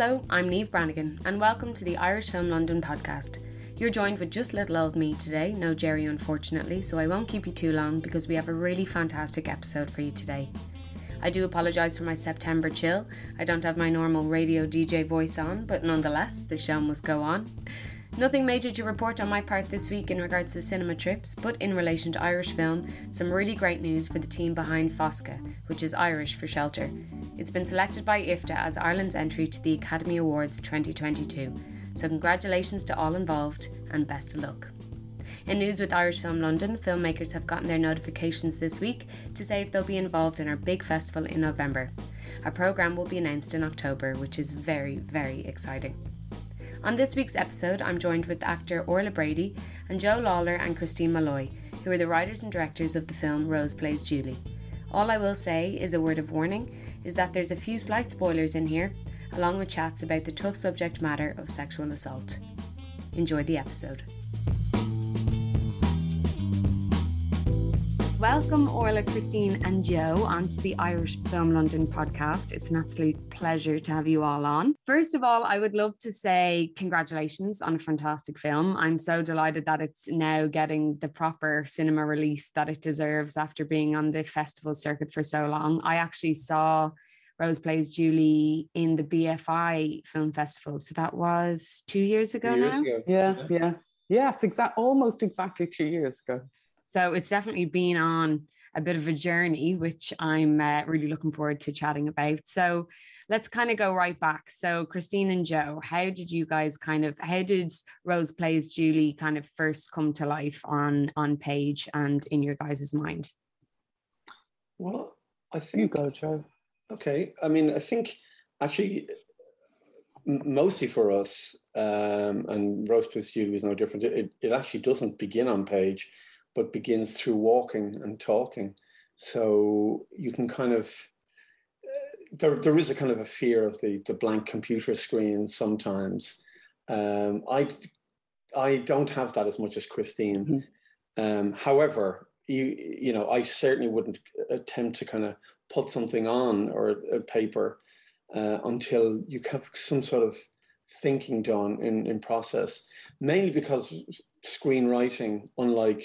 Hello, I'm Niamh Branigan, and welcome to the Irish Film London podcast. You're joined with just little old me today, no Jerry unfortunately, so I won't keep you too long because we have a really fantastic episode for you today. I do apologise for my September chill. I don't have my normal radio DJ voice on, but nonetheless, the show must go on. Nothing major to report on my part this week in regards to cinema trips, but in relation to Irish film, some really great news for the team behind Foscadh, which is Irish for shelter. It's been selected by IFTA as Ireland's entry to the Academy Awards 2022. So, congratulations to all involved and best of luck. In news with Irish Film London, filmmakers have gotten their notifications this week to say if they'll be involved in our big festival in November. Our programme will be announced in October, which is very, very exciting. On this week's episode, I'm joined with actor Orla Brady and Joe Lawlor and Christine Molloy, who are the writers and directors of the film Rose Plays Julie. All I will say is a word of warning is that there's a few slight spoilers in here, along with chats about the tough subject matter of sexual assault. Enjoy the episode. Welcome, Orla, Christine, and Joe, onto the Irish Film London podcast. It's an absolute pleasure to have you all on. First of all, I would love to say congratulations on a fantastic film. I'm so delighted that it's now getting the proper cinema release that it deserves after being on the festival circuit for so long. I actually saw Rose Plays Julie in the BFI Film Festival. So that was two years ago two years now. Ago. Yeah, yeah. Yes, exact almost exactly two years ago. So it's definitely been on a bit of a journey, which I'm uh, really looking forward to chatting about. So let's kind of go right back. So Christine and Joe, how did you guys kind of how did Rose Plays Julie kind of first come to life on on page and in your guys' mind? Well, I think you go, Joe. Okay, I mean, I think actually mostly for us, um, and Rose Plays Julie is no different. It, it actually doesn't begin on page but begins through walking and talking. So you can kind of there, there is a kind of a fear of the the blank computer screen sometimes. Um, I I don't have that as much as Christine. Mm-hmm. Um, however, you you know I certainly wouldn't attempt to kind of put something on or a paper uh, until you have some sort of thinking done in in process. Mainly because screenwriting, unlike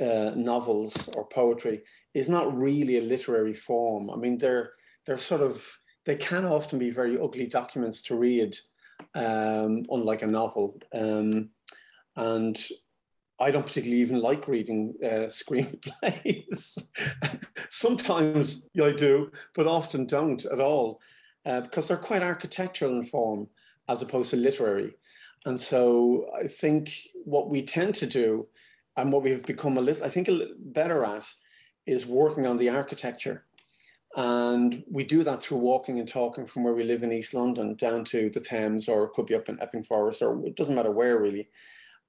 uh, novels or poetry is not really a literary form. I mean, they're they're sort of they can often be very ugly documents to read, um, unlike a novel. Um, and I don't particularly even like reading uh, screenplays. Sometimes I do, but often don't at all, uh, because they're quite architectural in form as opposed to literary. And so I think what we tend to do and what we've become a little, I think, a little better at is working on the architecture. And we do that through walking and talking from where we live in East London down to the Thames, or it could be up in Epping Forest, or it doesn't matter where really.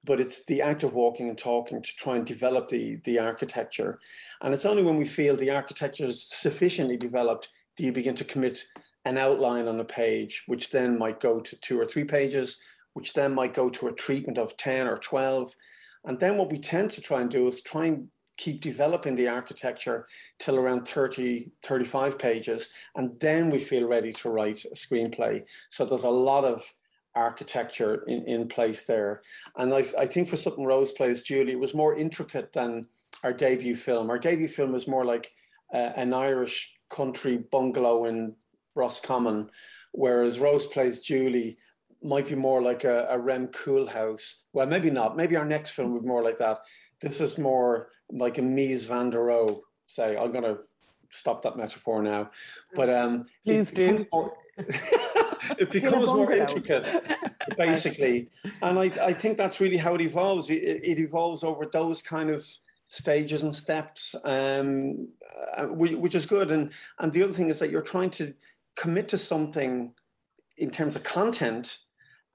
But it's the act of walking and talking to try and develop the, the architecture. And it's only when we feel the architecture is sufficiently developed do you begin to commit an outline on a page, which then might go to two or three pages, which then might go to a treatment of 10 or 12, and then what we tend to try and do is try and keep developing the architecture till around 30, 35 pages. And then we feel ready to write a screenplay. So there's a lot of architecture in, in place there. And I, I think for something Rose plays Julie, it was more intricate than our debut film. Our debut film was more like uh, an Irish country bungalow in Roscommon, whereas Rose plays Julie might be more like a, a Rem Koolhaas. Well, maybe not. Maybe our next film would be more like that. This is more like a Mies van der Rohe. Say, I'm gonna stop that metaphor now, but um, please it do. More, it becomes more intricate, basically, and I, I think that's really how it evolves. It, it evolves over those kind of stages and steps, um, uh, which is good. And and the other thing is that you're trying to commit to something in terms of content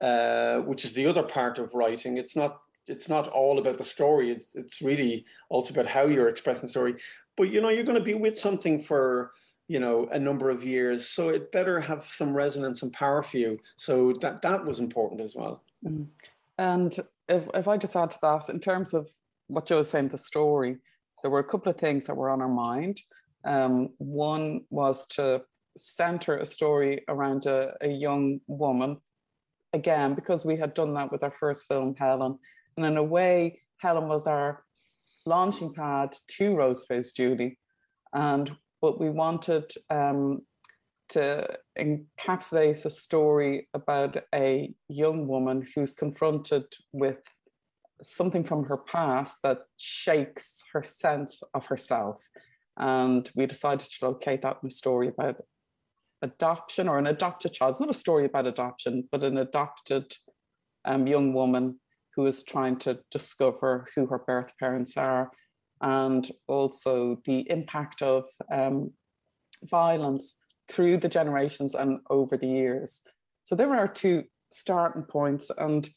uh, which is the other part of writing. It's not it's not all about the story. It's it's really also about how you're expressing the story. But you know, you're going to be with something for you know a number of years, so it better have some resonance and power for you. So that that was important as well. Mm. And if if I just add to that, in terms of what Joe was saying, the story, there were a couple of things that were on our mind. Um, one was to center a story around a, a young woman. Again, because we had done that with our first film, Helen. And in a way, Helen was our launching pad to Rose Plays Julie. And but we wanted um, to encapsulate a story about a young woman who's confronted with something from her past that shakes her sense of herself. And we decided to locate that in a story about adoption or an adopted child. It's not a story about adoption, but an adopted um, young woman who is trying to discover who her birth parents are and also the impact of um, violence through the generations and over the years. So there our two starting points. And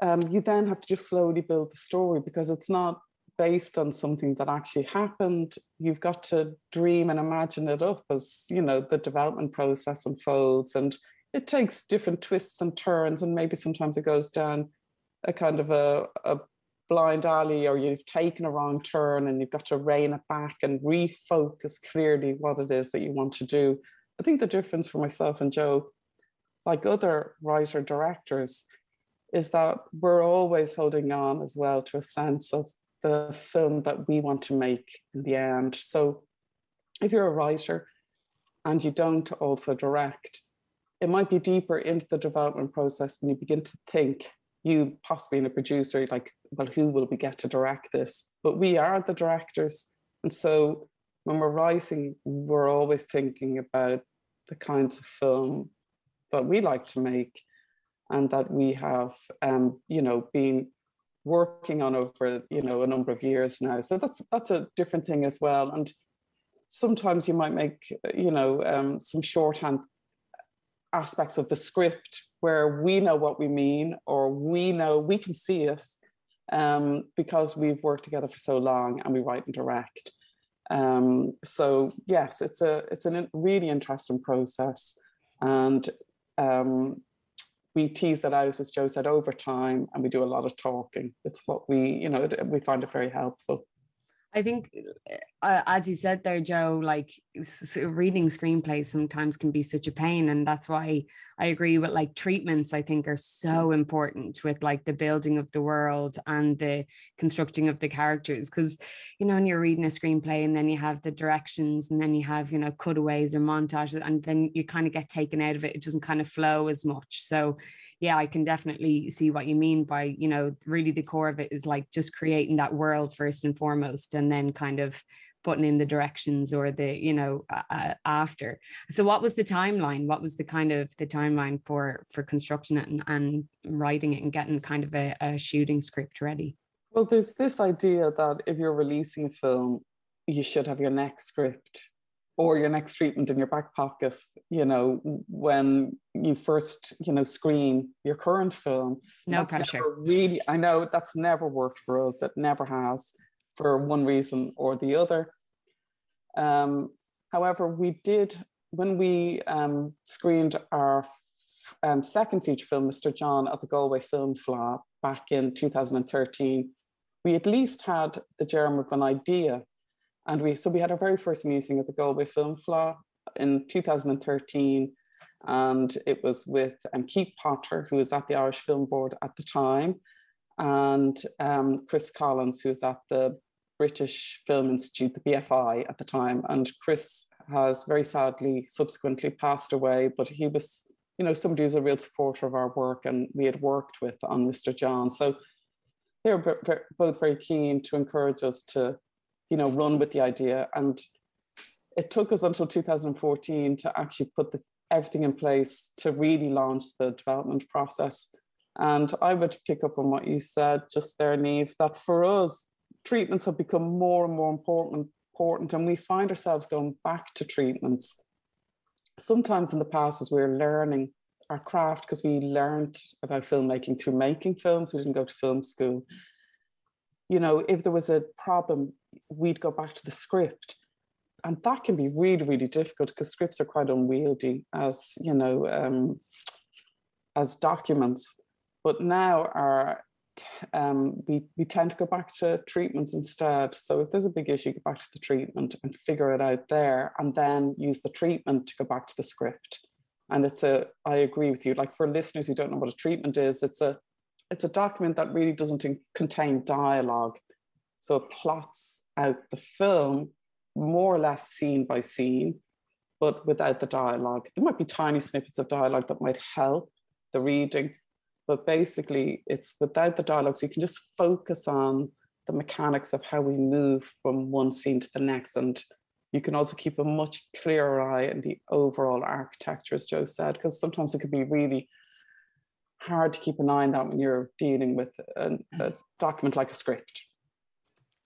um, you then have to just slowly build the story because it's not based on something that actually happened. You've got to dream and imagine it up as, you know, the development process unfolds. And it takes different twists and turns. And maybe sometimes it goes down a kind of a, a blind alley or you've taken a wrong turn and you've got to rein it back and refocus clearly what it is that you want to do. I think the difference for myself and Joe, like other writer directors, is that we're always holding on as well to a sense of the film that we want to make in the end. So if you're a writer and you don't also direct, it might be deeper into the development process when you begin to think you possibly in a producer like well who will we get to direct this but we are the directors and so when we're writing we're always thinking about the kinds of film that we like to make and that we have um, you know been working on over you know a number of years now. So that's that's a different thing as well. And sometimes you might make you know um, some shorthand aspects of the script where we know what we mean or we know we can see us um, because we've worked together for so long and we write and direct. Um, so yes, it's a it's a really interesting process, and um, we tease that out, as Joe said, over time, and we do a lot of talking. It's what we you know we find it very helpful. I think, uh, as you said there, Joe, like reading screenplays sometimes can be such a pain. And that's why I agree with like treatments, I think are so important with like the building of the world and the constructing of the characters. Because, you know, when you're reading a screenplay and then you have the directions and then you have, you know, cutaways or montages, and then you kind of get taken out of it. It doesn't kind of flow as much. So, yeah, I can definitely see what you mean by, you know, really the core of it is like just creating that world first and foremost, and then kind of putting in the directions or the, you know, uh, after. So, what was the timeline? What was the kind of the timeline for for constructing it and, and writing it and getting kind of a, a shooting script ready? Well, there's this idea that if you're releasing a film, you should have your next script or your next treatment in your back pocket you know when you first you know screen your current film no pressure really i know that's never worked for us it never has for one reason or the other. Um, however we did when we um, screened our um, second feature film mr john at the galway film fleadh back in 2013 we at least had the germ of an idea. And we so we had our very first meeting at the Galway Film Fleadh in 2013, and it was with um, Keith Potter, who was at the Irish Film Board at the time, and um, Chris Collins, who was at the British Film Institute, the BFI at the time. And Chris has very sadly subsequently passed away, but he was, you know, somebody who's a real supporter of our work, and we had worked with on Mr. John. So they were both very keen to encourage us to you know, run with the idea. And it took us until 2014 to actually put the, everything in place to really launch the development process. And I would pick up on what you said just there, Niamh, that for us, treatments have become more and more important, important, and we find ourselves going back to treatments. Sometimes in the past, as we we're learning our craft, because we learned about filmmaking through making films, we didn't go to film school. You know, if there was a problem, we'd go back to the script and that can be really really difficult because scripts are quite unwieldy as you know um, as documents but now our um, we, we tend to go back to treatments instead. So if there's a big issue, go back to the treatment and figure it out there, and then use the treatment to go back to the script. And it's a, I agree with you. Like for listeners who don't know what a treatment is, it's a, it's a document that really doesn't contain dialogue. So it plots out the film more or less scene by scene, but without the dialogue. There might be tiny snippets of dialogue that might help the reading, but basically it's without the dialogue. So you can just focus on the mechanics of how we move from one scene to the next. And you can also keep a much clearer eye in the overall architecture, as Joe said, because sometimes it can be really hard to keep an eye on that when you're dealing with a, a document like a script.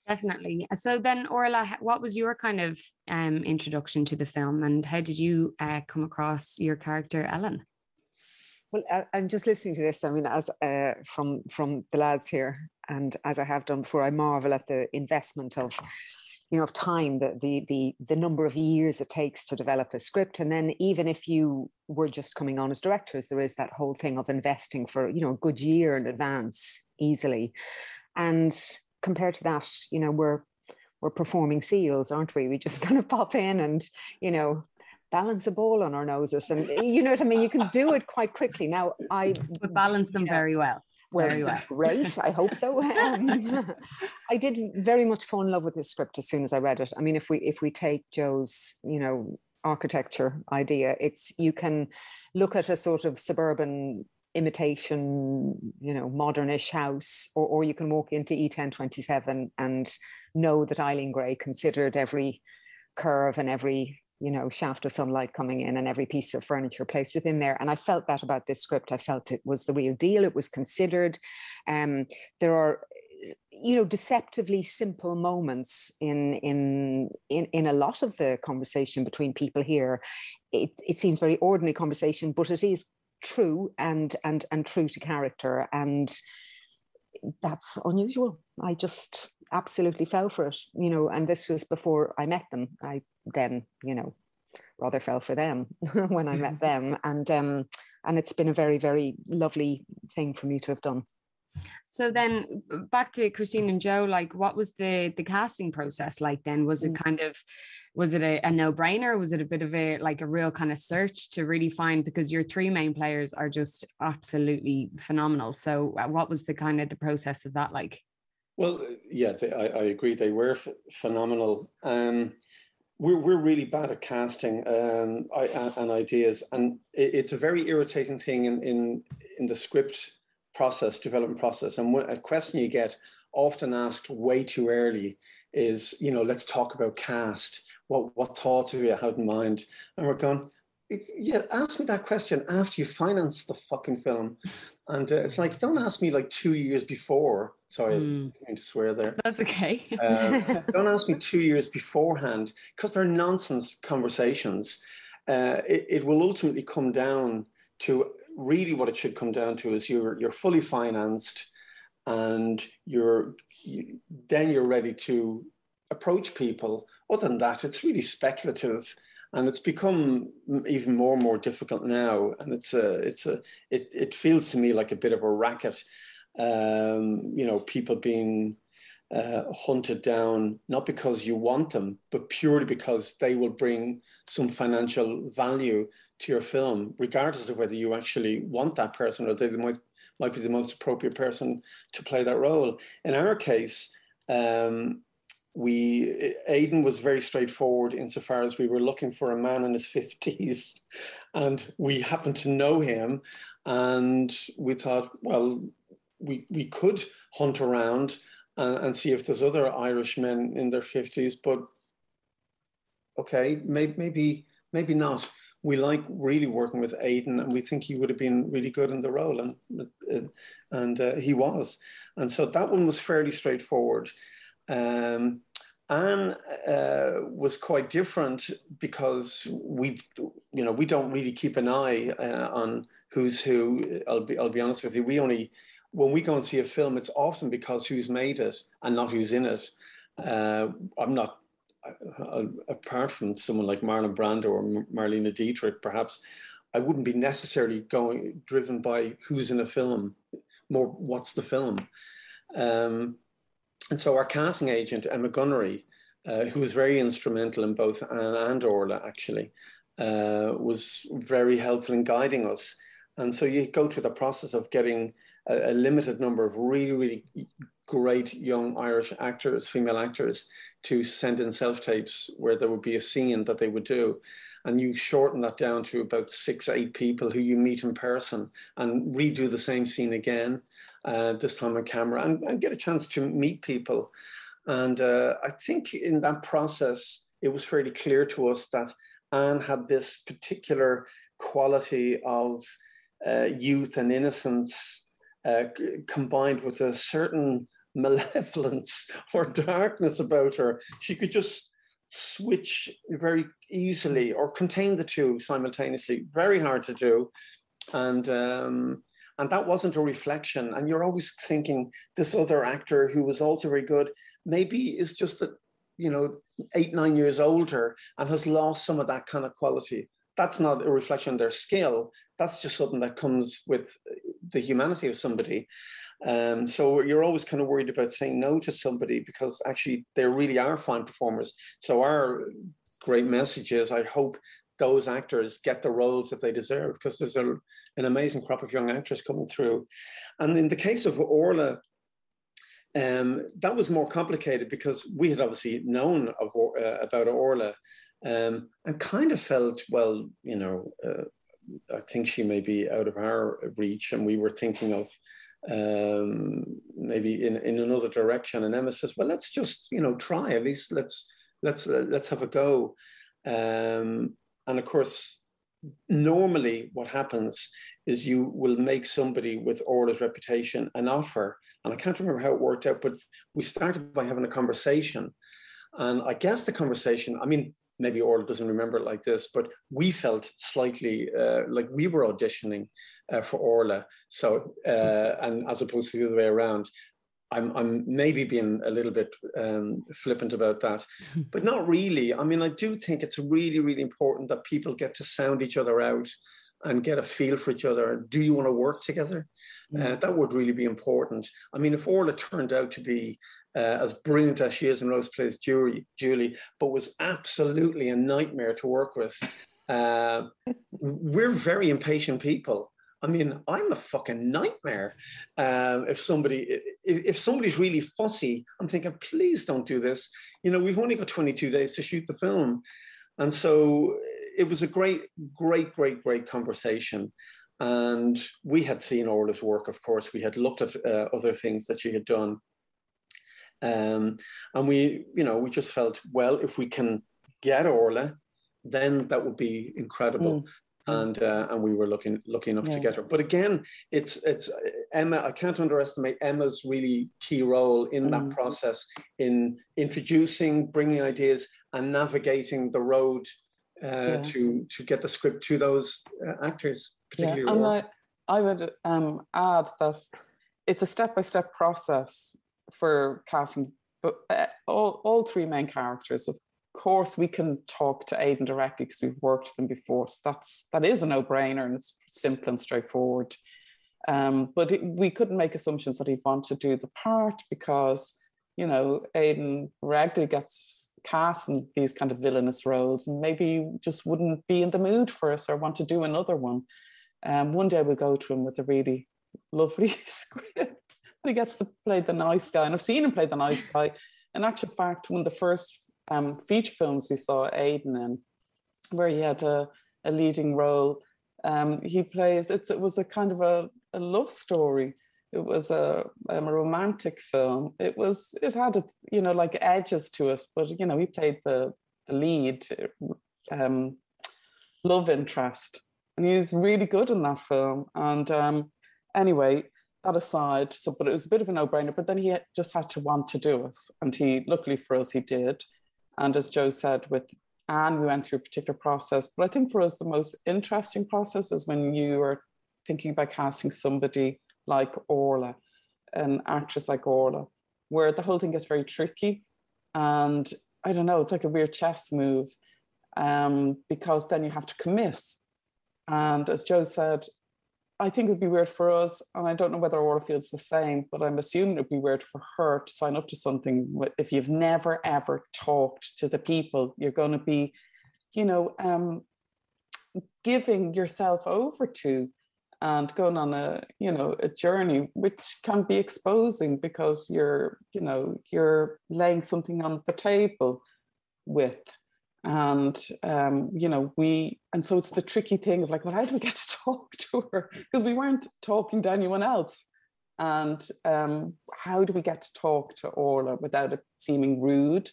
Definitely. So then, Orla, what was your kind of um, introduction to the film, and how did you uh, come across your character Ellen? Well, I, am just listening to this. I mean, as uh, from from the lads here, and as I have done before, I marvel at the investment of, you know, of time, the the the the number of years it takes to develop a script, and then even if you were just coming on as directors, there is that whole thing of investing for you know a good year in advance easily, and compared to that, you know, we're we're performing seals, aren't we? We just kind of pop in and you know balance a ball on our noses and you know what i mean you can do it quite quickly now i but balance them very well well, very well. great. I hope so. Um, I did very much fall in love with this script as soon as I read it. I mean, if we if we take Joe's, you know, architecture idea, it's you can look at a sort of suburban imitation, you know, modernish house, or or you can walk into E1027 and know that Eileen Gray considered every curve and every you know shaft of sunlight coming in and every piece of furniture placed within there and i felt that about this script. I felt it was the real deal it was considered. Um, there are you know deceptively simple moments in in in in a lot of the conversation between people here. It, it seems very ordinary conversation but it is true and and and true to character and that's unusual i just absolutely fell for it, you know, and this was before I met them. I then, you know, rather fell for them when I met them. And um, and it's been a very, very lovely thing for me to have done. So then back to Christine and Joe, like what was the the casting process like then? Was it mm. kind of was it a, a no-brainer? Was it a bit of a like a real kind of search to really find because your three main players are just absolutely phenomenal. So uh, what was the kind of the process of that like? Well, yeah, they, I, I, agree. They were f- phenomenal. Um, we're, we're really bad at casting um, I, and ideas, and it, it's a very irritating thing in, in, in the script process, development process. And a question you get often asked way too early is, you know, let's talk about cast. What what thoughts have you had in mind? And we're going, yeah, ask me that question after you finance the fucking film. And uh, it's like, don't ask me like two years before Sorry, mm. I to swear there. That's okay. uh, don't ask me two years beforehand because they're nonsense conversations. Uh, it, it, will ultimately come down to really what it should come down to is you're you're fully financed, and you're you, then you're ready to approach people. Other than that, it's really speculative and it's become even more and more difficult now and it's a it's a it, it feels to me like a bit of a racket um, you know, people being uh, hunted down, not because you want them, but purely because they will bring some financial value to your film, regardless of whether you actually want that person or they might, might be the most appropriate person to play that role. In our case, um, we Aidan was very straightforward insofar as we were looking for a man in his 50s and we happened to know him and we thought well we we could hunt around and, and see if there's other Irish men in their fifties, but okay, maybe maybe maybe not. We like really working with Aidan, and we think he would have been really good in the role, and and uh, he was, and so that one was fairly straightforward. Um, Ann uh, was quite different because we, you know, we don't really keep an eye uh, on who's who. I'll be, I'll be honest with you. We only when we go and see a film, it's often because who's made it and not who's in it. Uh, I'm not, uh, apart from someone like Marlon Brando or Marlene Dietrich, perhaps, I wouldn't be necessarily going driven by who's in a film. more what's the film. Um, and so our casting agent, Emma Gunnery, uh, who was very instrumental in both Ann and Orla, actually, uh, was very helpful in guiding us. And so you go through the process of getting a, a limited number of really, really great young Irish actors, female actors, to send in self tapes where there would be a scene that they would do. And you shorten that down to about six, eight people who you meet in person and redo the same scene again, uh, this time on camera, and, and, get a chance to meet people. And uh, I think in that process, it was fairly clear to us that Ann had this particular quality of uh, youth and innocence uh, combined with a certain malevolence or darkness about her. She could just switch very easily or contain the two simultaneously. Very hard to do, and um, and that wasn't a reflection. And you're always thinking this other actor who was also very good maybe is just that you know eight nine years older and has lost some of that kind of quality. That's not a reflection of their skill. That's just something that comes with the humanity of somebody. Um, so you're always kind of worried about saying no to somebody because actually they really are fine performers. So our great message is I hope those actors get the roles that they deserve because there's a, an amazing crop of young actors coming through. And in the case of Orla, um, that was more complicated because we had obviously known of uh, about Orla um, and kind of felt, well, you know, uh, I think she may be out of our reach, and we were thinking of um, maybe in, in another direction. And Emma says, "Well, let's just you know try at least. Let's let's uh, let's have a go." Um, and of course, normally what happens is you will make somebody with Orla's reputation an offer. And I can't remember how it worked out, but we started by having a conversation. And I guess the conversation, I mean, maybe Orla doesn't remember it like this, but we felt slightly uh, like we were auditioning uh, for Orla. So, uh, and as opposed to the other way around, I'm, I'm maybe being a little bit um, flippant about that, but not really. I mean, I do think it's really, really important that people get to sound each other out and get a feel for each other. Do you want to work together? Mm. Uh, that would really be important. I mean, if Orla turned out to be uh, as brilliant as she is in Rose Plays Julie, Julie, but was absolutely a nightmare to work with. Uh, we're very impatient people. I mean, I'm a fucking nightmare. Um, if somebody, if, if, somebody's really fussy, I'm thinking, please don't do this. You know, we've only got 22 days to shoot the film, and so it was a great, great, great, great conversation. And we had seen Orla's work, of course. We had looked at uh, other things that she had done, um, and we, you know, we just felt, well, if we can get Orla, then that would be incredible. Mm. And uh, and we were looking lucky enough yeah. to get her. But again, it's it's Emma. I can't underestimate Emma's really key role in mm. that process in introducing, bringing ideas, and navigating the road uh, yeah. to to get the script to those uh, actors, particularly. Yeah. And I, I would um, add that it's a step by step process for casting but uh, all, all three main characters of course we can talk to Aidan directly because we've worked with them before. So that's that is a no-brainer and it's simple and straightforward. Um, but it, we couldn't make assumptions that he'd want to do the part because you know Aidan regularly gets cast in these kind of villainous roles and maybe just wouldn't be in the mood for us or want to do another one. Um, one day we'll go to him with a really lovely script he gets to play the nice guy. And I've seen him play the nice guy. In actual fact, one of the first um, feature films we saw Aidan in, where he had a, a leading role, um, he plays, it was a kind of a, a love story. It was a, um, a romantic film. It was, it had, a, you know, like edges to us, but, you know, he played the, the lead um, love interest. And he was really good in that film. And um, anyway, that aside, so but it was a bit of a no-brainer. But then he just had to want to do it, and he, luckily for us, he did. And as Joe said, with Ann, we went through a particular process. But I think for us, the most interesting process is when you are thinking about casting somebody like Orla, an actress like Orla, where the whole thing gets very tricky, and I don't know, it's like a weird chess move, um, because then you have to commit. And as Joe said, I think it would be weird for us, and I don't know whether Orla feels the same, but I'm assuming it would be weird for her to sign up to something if you've never ever talked to the people. You're going to be, you know, um, giving yourself over to and going on a you know a journey which can be exposing because you're you know you're laying something on the table with and um, you know we and so it's the tricky thing of like well how do we get to talk to her? Because we weren't talking to anyone else. And um, how do we get to talk to Orla without it seeming rude?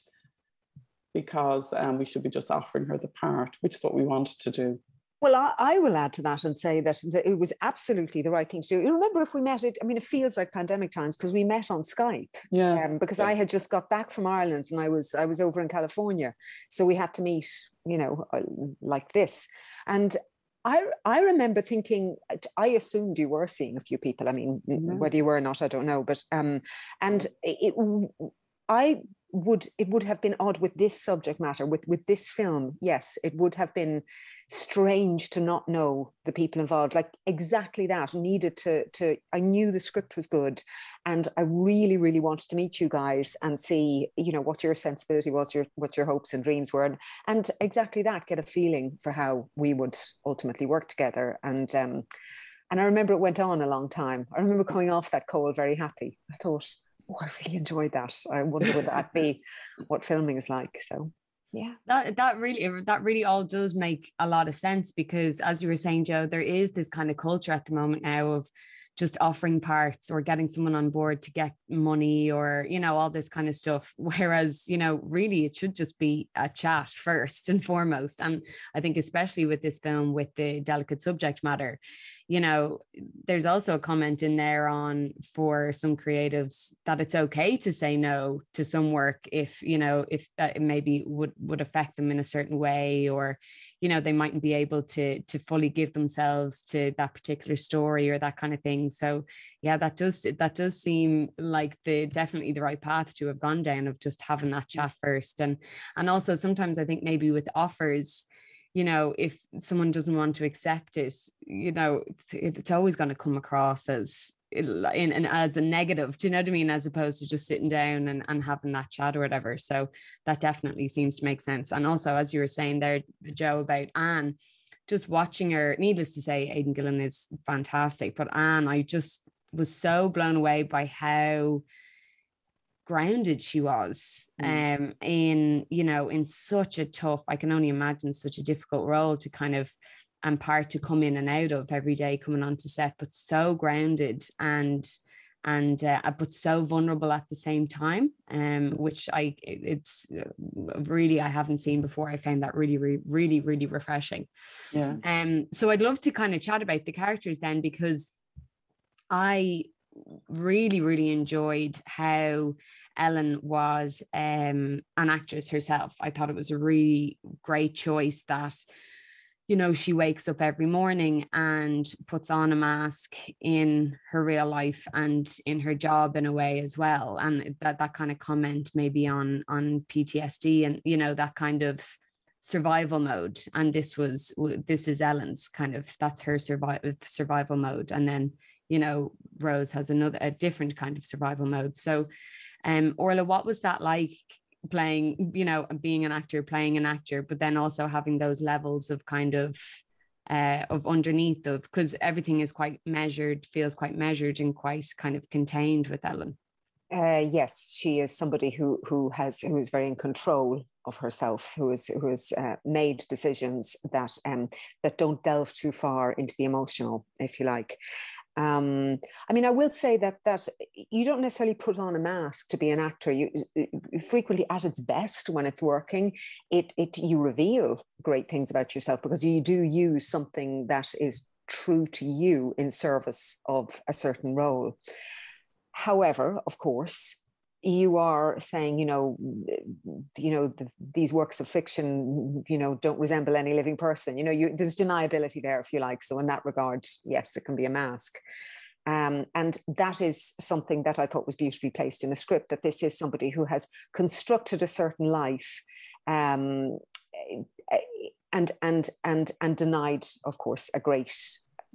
Because um, we should be just offering her the part which is what we wanted to do well, I, I, will add to that and say that, that, it was absolutely the right thing to do. You remember if we met it, I mean, it feels like pandemic times because we met on Skype. Yeah. Um, because yeah. I had just got back from Ireland and I was I was over in California. So we had to meet, you know, uh, like this. And I I remember thinking I assumed you were seeing a few people. I mean, yeah. whether you were or not, I don't know. But um, and it, I would it would have been odd with this subject matter with with this film. Yes, it would have been strange to not know the people involved like exactly that. Needed to to i knew the script was good and i really really wanted to meet you guys and see you know what your sensibility was your what your hopes and dreams were and, and exactly that get a feeling for how we would ultimately work together. And um and i remember it went on a long time. I remember coming off that call very happy. I thought oh i really enjoyed that. I wonder would that be what filming is like so yeah. That that really that really all does make a lot of sense because as you were saying joe there is this kind of culture at the moment now of just offering parts or getting someone on board to get money or you know all this kind of stuff. Whereas you know really it should just be a chat first and foremost. And i think especially with this film with the delicate subject matter you know there's also a comment in there on for some creatives that it's okay to say no to some work if you know if that maybe would would affect them in a certain way or you know they mightn't be able to to fully give themselves to that particular story or that kind of thing. So yeah that does that does seem like the definitely the right path to have gone down of just having that chat first. And and also sometimes i think maybe with offers you know if someone doesn't want to accept it you know it's, it's always going to come across as in, in as a negative do you know what i mean? As opposed to just sitting down and, and having that chat or whatever. So that definitely seems to make sense. And also as you were saying there joe about ann just watching her needless to say aidan gillen is fantastic but ann i just was so blown away by how grounded she was mm. um in you know in such a tough i can only imagine such a difficult role to kind of and part to come in and out of every day coming onto set, but so grounded and and uh, but so vulnerable at the same time um which i it's uh, really i haven't seen before. I found that really really really really refreshing. Yeah. Um so i'd love to kind of chat about the characters then because i really really enjoyed how ellen was um an actress herself i thought it was a really great choice that you know, she wakes up every morning and puts on a mask in her real life and in her job in a way as well. And that that kind of comment maybe on on PTSD and you know that kind of survival mode. And this was this is Ellen's kind of that's her survival survival mode. And then you know Rose has another a different kind of survival mode. So, um, Orla, what was that like? playing, you know, being an actor, playing an actor, but then also having those levels of kind of uh, of underneath of because everything is quite measured, feels quite measured and quite kind of contained with Ellen. Uh, yes, she is somebody who who has who is very in control of herself, who is who has uh, made decisions that um, that don't delve too far into the emotional, if you like. Um, I mean, I will say that that you don't necessarily put on a mask to be an actor. You frequently, at its best, when it's working, it it you reveal great things about yourself because you do use something that is true to you in service of a certain role. However, of course, you are saying, you know, you know, the, these works of fiction, you know, don't resemble any living person. You know, you, there's deniability there, if you like. So in that regard, yes, it can be a mask. Um, and that is something that I thought was beautifully placed in the script. That this is somebody who has constructed a certain life, um, and and and and denied, of course, a great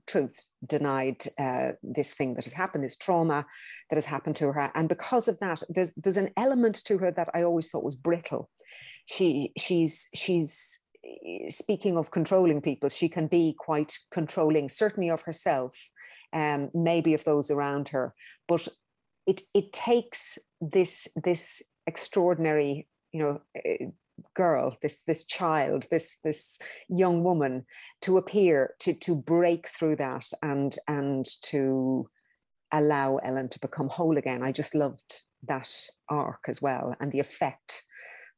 truth, denied uh, this thing that has happened, this trauma that has happened to her. And because of that, there's there's an element to her that I always thought was brittle. She she's she's speaking of controlling people, she can be quite controlling, certainly of herself, um, maybe of those around her. But it it takes this this extraordinary, you know, eh, girl, this this child, this this young woman, to appear to to break through that and and to allow Ellen to become whole again. I just loved that arc as well and the effect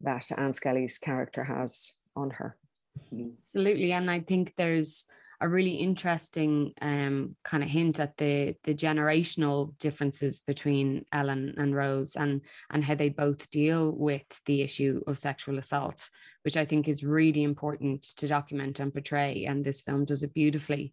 that Ann Skelly's character has on her. Absolutely, and I think there's a really interesting um, kind of hint at the the generational differences between Ellen and Rose and and how they both deal with the issue of sexual assault, which I think is really important to document and portray. And this film does it beautifully.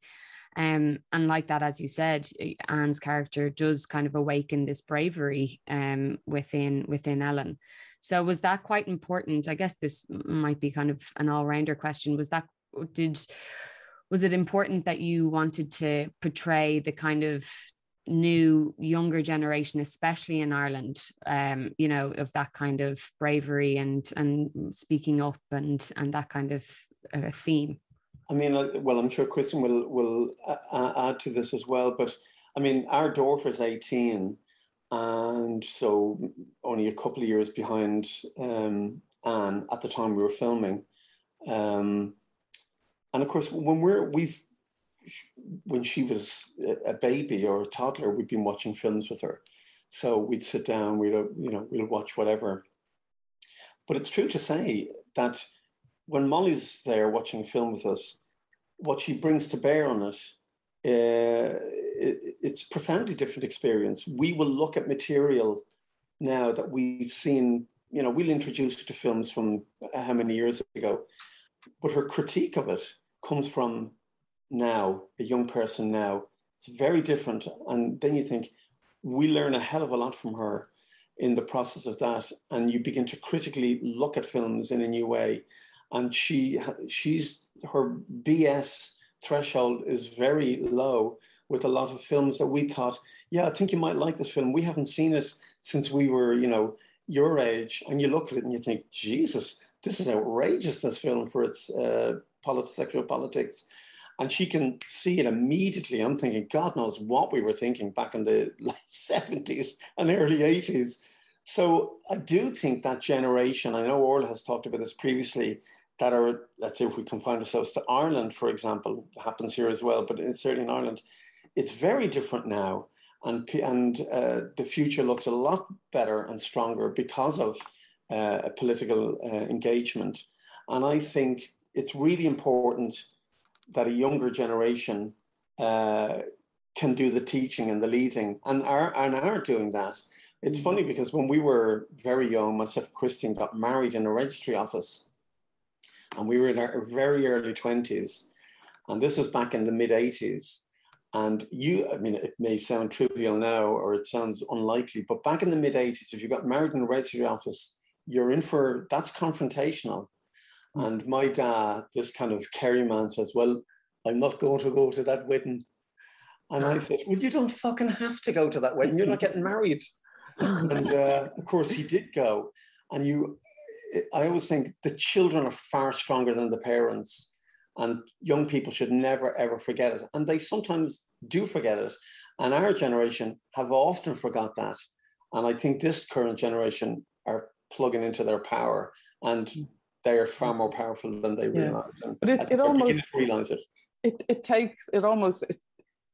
Um, and like that, as you said, Ann's character does kind of awaken this bravery um, within within Ellen. So was that quite important? I guess this might be kind of an all-rounder question. Was that did was it important that you wanted to portray the kind of new younger generation especially in ireland um you know of that kind of bravery and and speaking up and and that kind of uh, theme? I mean well i'm sure Christine will will uh, add to this as well but i mean our daughter is 18 and so only a couple of years behind um ann at the time we were filming. Um and of course, when we're we've when she was a baby or a toddler, we'd been watching films with her. So we'd sit down, we'd you know we'd watch whatever. But it's true to say that when Molly's there watching a film with us, what she brings to bear on it, uh, it it's profoundly different experience. We will look at material now that we've seen. You know, we'll introduce to films from how many years ago, but her critique of it comes from now, a young person now. It's very different. And then you think, we learn a hell of a lot from her in the process of that. And you begin to critically look at films in a new way. And she, she's, her BS threshold is very low with a lot of films that we thought, yeah, I think you might like this film. We haven't seen it since we were, you know, your age. And you look at it and you think, Jesus, this is outrageous, this film for its uh, politics, sexual politics. And she can see it immediately. I'm thinking, God knows what we were thinking back in the late 70s and early 80s. So I do think that generation, I know Orla has talked about this previously, that are, let's say, if we confine ourselves to Ireland, for example, happens here as well, but certainly in Ireland, it's very different now. And, and uh, the future looks a lot better and stronger because of uh, a political uh, engagement. And I think it's really important that a younger generation uh, can do the teaching and the leading and are, and are doing that. It's funny mm-hmm. because when we were very young, myself and Christine got married in a registry office and we were in our very early 20s. And this was back in the mid 80s. And you, I mean, it may sound trivial now or it sounds unlikely, but back in the mid 80s, if you got married in a registry office, you're in for that's confrontational. And my dad, this kind of Kerry man, says, Well, I'm not going to go to that wedding. And I said, Well, you don't fucking have to go to that wedding. You're not getting married. and uh, of course, he did go. And you, I always think the children are far stronger than the parents. And young people should never, ever forget it. And they sometimes do forget it. And our generation have often forgot that. And I think this current generation are plugging into their power. And they are far more powerful than they yeah. realize. And but it, it almost realize it. It it takes it almost it,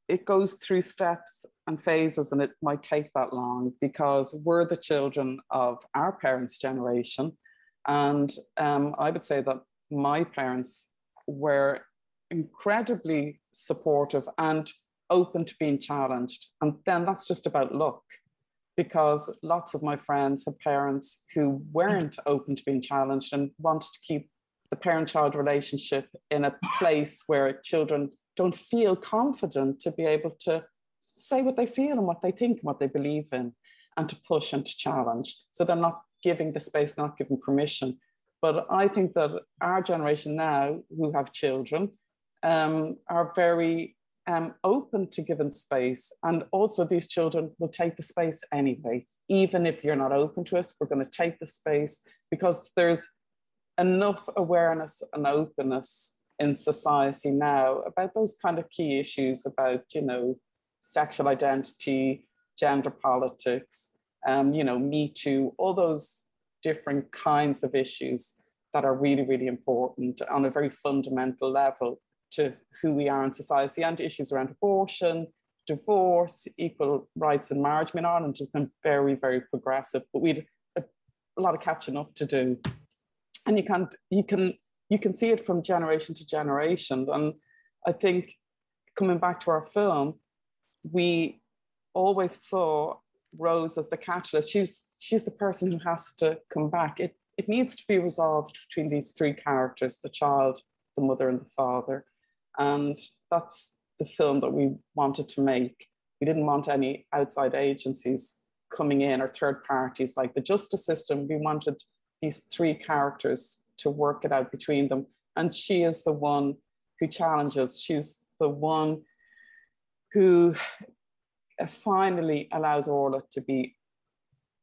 it goes through steps and phases, and it might take that long because we're the children of our parents' generation, and um, I would say that my parents were incredibly supportive and open to being challenged, and then that's just about luck because lots of my friends had parents who weren't open to being challenged and wanted to keep the parent child relationship in a place where children don't feel confident to be able to say what they feel and what they think and what they believe in and to push and to challenge. So they're not giving the space, not giving permission. But I think that our generation now, who have children, um, are very um, open to given space. And also, these children will take the space anyway. Even if you're not open to us, we're going to take the space because there's enough awareness and openness in society now about those kind of key issues about, you know, sexual identity, gender politics, um, you know, Me Too, all those different kinds of issues that are really, really important on a very fundamental level to who we are in society and issues around abortion, divorce, equal rights in marriage. I mean, Ireland has been very, very progressive, but we'd a, a lot of catching up to do. And you can't, you can, you can see it from generation to generation. And I think coming back to our film, we always saw Rose as the catalyst. She's she's the person who has to come back. It it needs to be resolved between these three characters: the child, the mother, and the father. And that's the film that we wanted to make. We didn't want any outside agencies coming in or third parties like the justice system. We wanted these three characters to work it out between them. And she is the one who challenges. She's the one who uh, finally allows Orla to be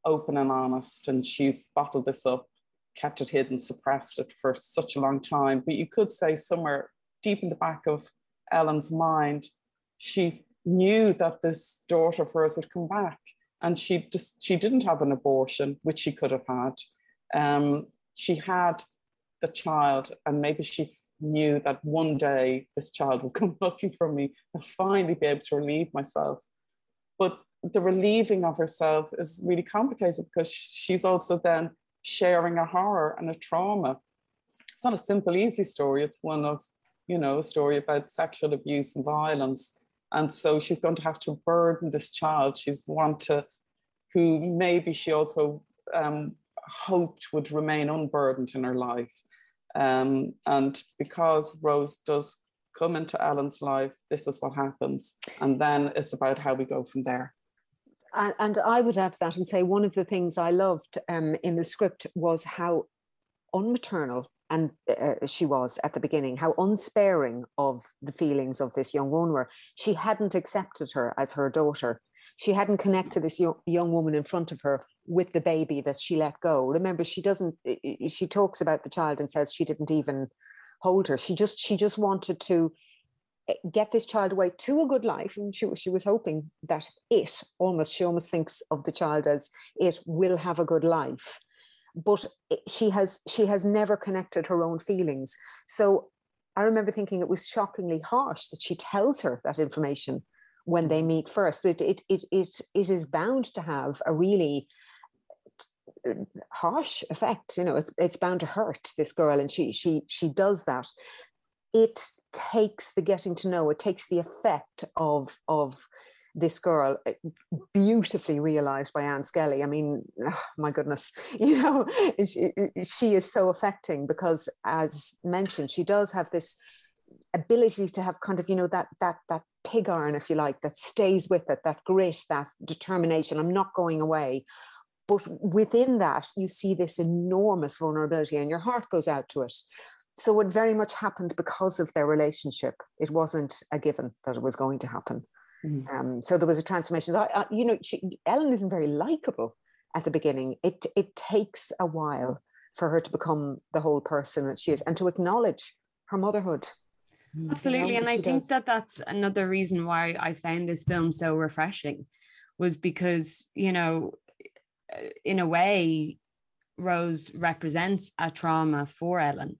open and honest. And she's bottled this up, kept it hidden, suppressed it for such a long time. But you could say somewhere deep in the back of Ellen's mind, she knew that this daughter of hers would come back. And she just she didn't have an abortion, which she could have had. Um, she had the child, and maybe she knew that one day this child would come looking for me and finally be able to relieve myself. But the relieving of herself is really complicated because she's also then sharing a horror and a trauma. It's not a simple, easy story. It's one of you know, a story about sexual abuse and violence. And so she's going to have to burden this child. She's one to, who maybe she also um, hoped would remain unburdened in her life. Um, and because Rose does come into Ellen's life, this is what happens. And then it's about how we go from there. And, and I would add to that and say one of the things I loved um, in the script was how unmaternal and uh, she was at the beginning, how unsparing of the feelings of this young woman were. She hadn't accepted her as her daughter. She hadn't connected this young, young woman in front of her with the baby that she let go. Remember, she doesn't. She talks about the child and says she didn't even hold her. She just she just wanted to eh, get this child away to a good life and she, she was hoping that it almost she almost thinks of the child as it will have a good life but she has she has never connected her own feelings. So i remember thinking it was shockingly harsh that she tells her that information when they meet first. It it it it, it is bound to have a really harsh effect you know it's it's bound to hurt this girl and she she she does that. It takes the getting to know it takes the effect of of this girl eh, beautifully realized by Ann Skelly. I mean, oh, my goodness, you know, she, she is so affecting because, as mentioned, she does have this ability to have kind of you know that that that pig iron if you like that stays with it that grit that determination i'm not going away. But within that you see this enormous vulnerability and your heart goes out to it. So it very much happened because of their relationship. It wasn't a given that it was going to happen Mm. Um, so there was a transformation. I, I, you know, she, Ellen isn't very likable at the beginning. It it takes a while for her to become the whole person that she is, and to acknowledge her motherhood. Mm. Absolutely, and I think does. that that's another reason why I found this film so refreshing, was because you know, in a way, Rose represents a trauma for Ellen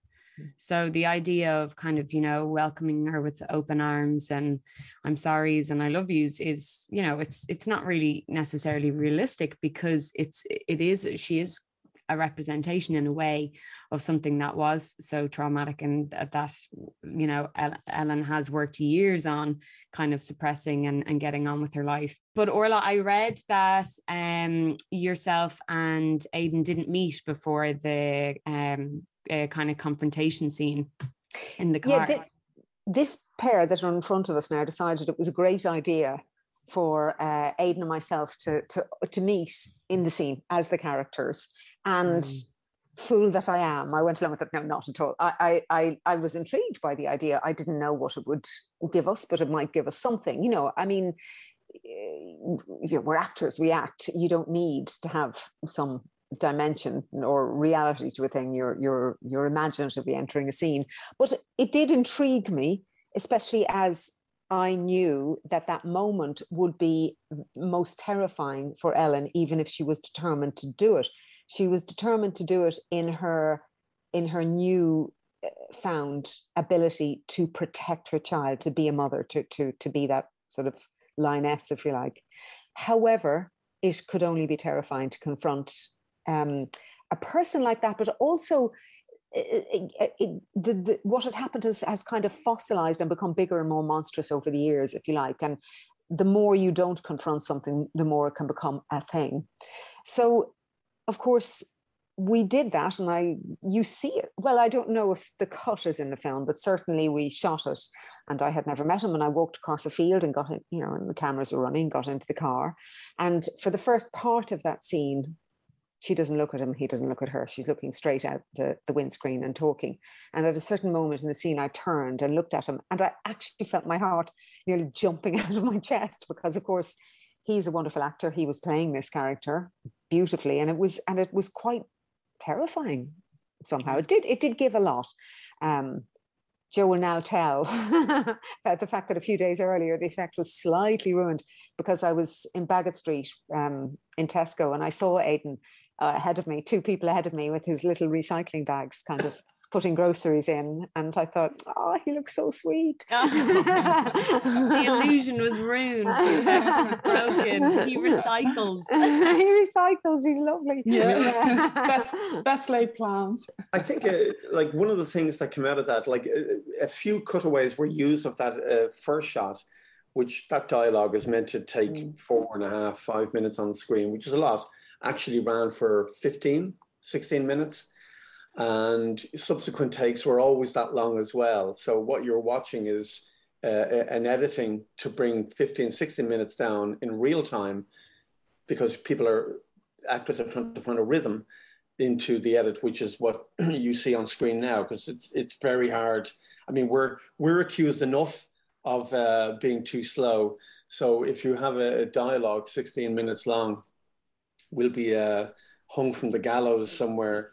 so the idea of kind of, you know, welcoming her with open arms and I'm sorry's and I love yous is, you know, it's it's not really necessarily realistic because it's it is she is a representation in a way of something that was so traumatic and that you know ellen has worked years on kind of suppressing and, and getting on with her life. But orla i read that um, yourself and aidan didn't meet before the um, uh, kind of confrontation scene in the car yeah, th- this pair that are in front of us now decided it was a great idea for uh, Aidan and myself to, to to meet in the scene as the characters and mm. fool that I am, I went along with it. No, not at all. I, I, I, was intrigued by the idea. I didn't know what it would give us, but it might give us something. You know, I mean, eh, you know, we're actors, we act. You don't need to have some dimension or reality to a thing. You're, you're, you're imaginatively entering a scene. But it did intrigue me, especially as I knew that that moment would be most terrifying for Ellen, even if she was determined to do it she was determined to do it in her in her new uh, found ability to protect her child to be a mother to to to be that sort of lioness if you like however it could only be terrifying to confront um, a person like that but also it, it, it, the, the, what had happened has, has kind of fossilized and become bigger and more monstrous over the years if you like and the more you don't confront something the more it can become a thing so of course, we did that and I you see it. Well, I don't know if the cut is in the film, but certainly we shot it and I had never met him and I walked across a field and got in, you know, and the cameras were running, got into the car. And for the first part of that scene, she doesn't look at him, he doesn't look at her. She's looking straight out the, the windscreen and talking. And at a certain moment in the scene, I turned and looked at him and I actually felt my heart nearly jumping out of my chest because of course he's a wonderful actor. He was playing this character beautifully, and it was and it was quite terrifying somehow. It did it did give a lot. Um, Joe will now tell about the fact that a few days earlier the effect was slightly ruined because I was in Bagot Street um, in Tesco and I saw Aidan uh, ahead of me, two people ahead of me with his little recycling bags kind of putting groceries in, and I thought, oh, he looks so sweet. the illusion was ruined. The was broken. He recycles. he recycles. He's lovely. Yeah, best best laid plans. I think uh, like one of the things that came out of that, like a, a few cutaways were used of that uh, first shot. Which that dialogue is meant to take mm. four and a half, five minutes on the screen, which is a lot, actually ran for 15, 16 minutes and subsequent takes were always that long as well. So what you're watching is uh, an editing to bring 15, 16 minutes down in real time because people are, actors are trying to find a rhythm into the edit, which is what you see on screen now, because it's it's very hard. I mean, we're we're accused enough of uh, being too slow. So if you have a, a dialogue 16 minutes long, we'll be uh, hung from the gallows somewhere.